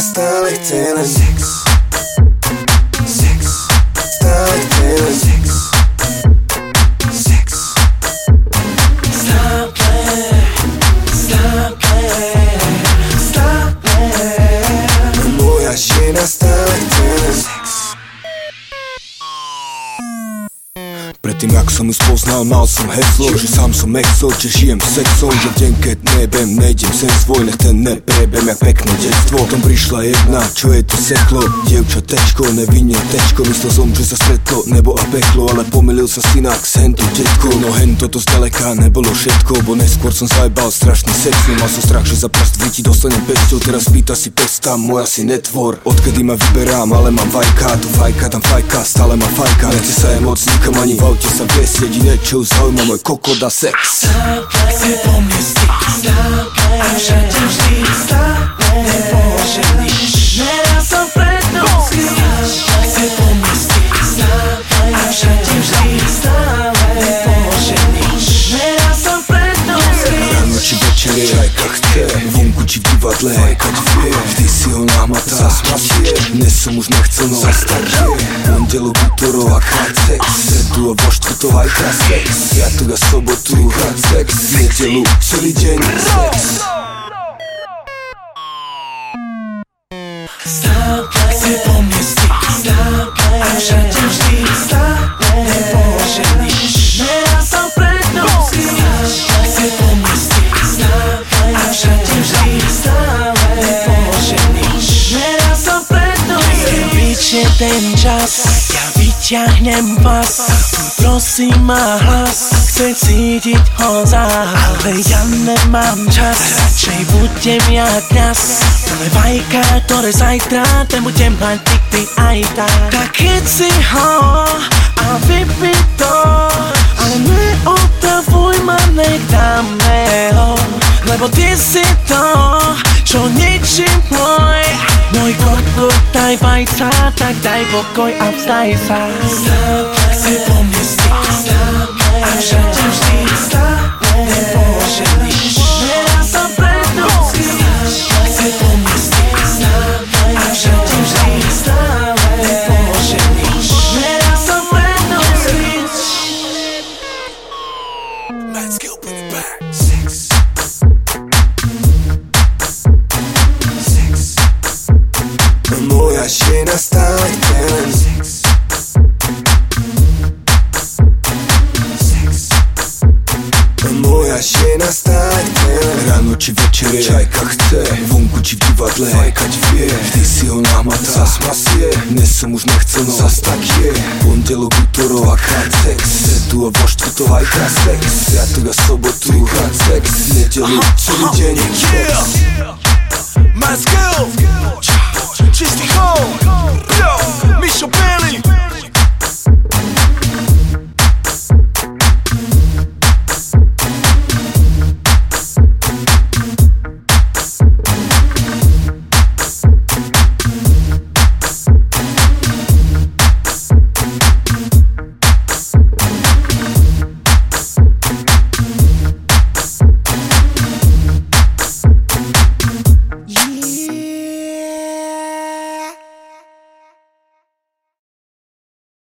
žena stále chce len Predtým jak som ju spoznal, mal som heslo Že sám som exo, že žijem sexom Že v deň keď nebem, nejdem sem svoj Nech ten neprebem jak pekné detstvo. Potom prišla jedna, čo je to seklo Dievča tečko, nevinne tečko Myslel som, že sa stretlo nebo a peklo Ale pomýlil sa synak s hento detko No hen toto zďaleka nebolo všetko Bo neskôr som zajbal strašný sex Nemal som strach, že za prst vyti dostanem pesťou. Teraz pýta si pesta, moja si netvor. Odkedy ma vyberám, ale mám vajka Tu fajka, tam fajka, stále má fajka. Nechce sa moc nikam ani v sa viesť Jediné čo ju zaujíma môj kokot a sex Stop playing, po mne playing. A všade vždy, stop Zaspasie Dnes som už nechcel no zastaršie Pondelok, útorok a krát Stredu a vo štvrtok aj krát sex Piatok a sobotu krát sex Nedelu celý deň sex playing, si po mne playing. A všade vždy, stop playing. Je ten čas, ja vyťahnem vás Prosím ma hlas, chcem cítiť ho zás Ale ja nemám čas, radšej budem ja dnes. Tvoje vajka, ktoré zajtra, ten budem mať nikdy aj tak. Tak keď si ho a vypí to Ale neotravuj ma, nech dáme ho Lebo ty si to, čo ničí môj Môj kokot, daj vajca, tak daj pokoj a vzdaj sa Stop, si Sex Moja len Ráno či večer je. Čajka chce. Vonku či v divadle. Fajkať vie. Vždy si ho namatá Zasmasie Dnes som už nechcel. No. Zas tak je. Pondelok, útorok a krát sex. Stredu a vo štvrtok aj krát sex. Piatok a sobotu. Sex. Nedelu celý deň sex Let's go!